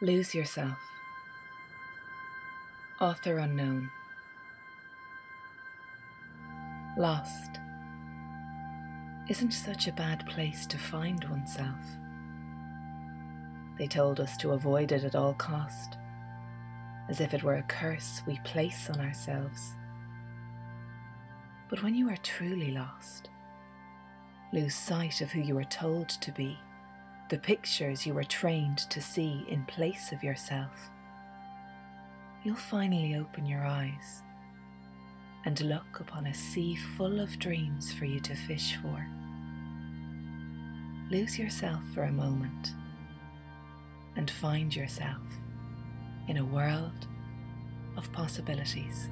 Lose Yourself. Author unknown. Lost isn't such a bad place to find oneself. They told us to avoid it at all cost, as if it were a curse we place on ourselves. But when you are truly lost, lose sight of who you are told to be, the pictures you were trained to see in place of yourself, you'll finally open your eyes and look upon a sea full of dreams for you to fish for. Lose yourself for a moment and find yourself in a world of possibilities.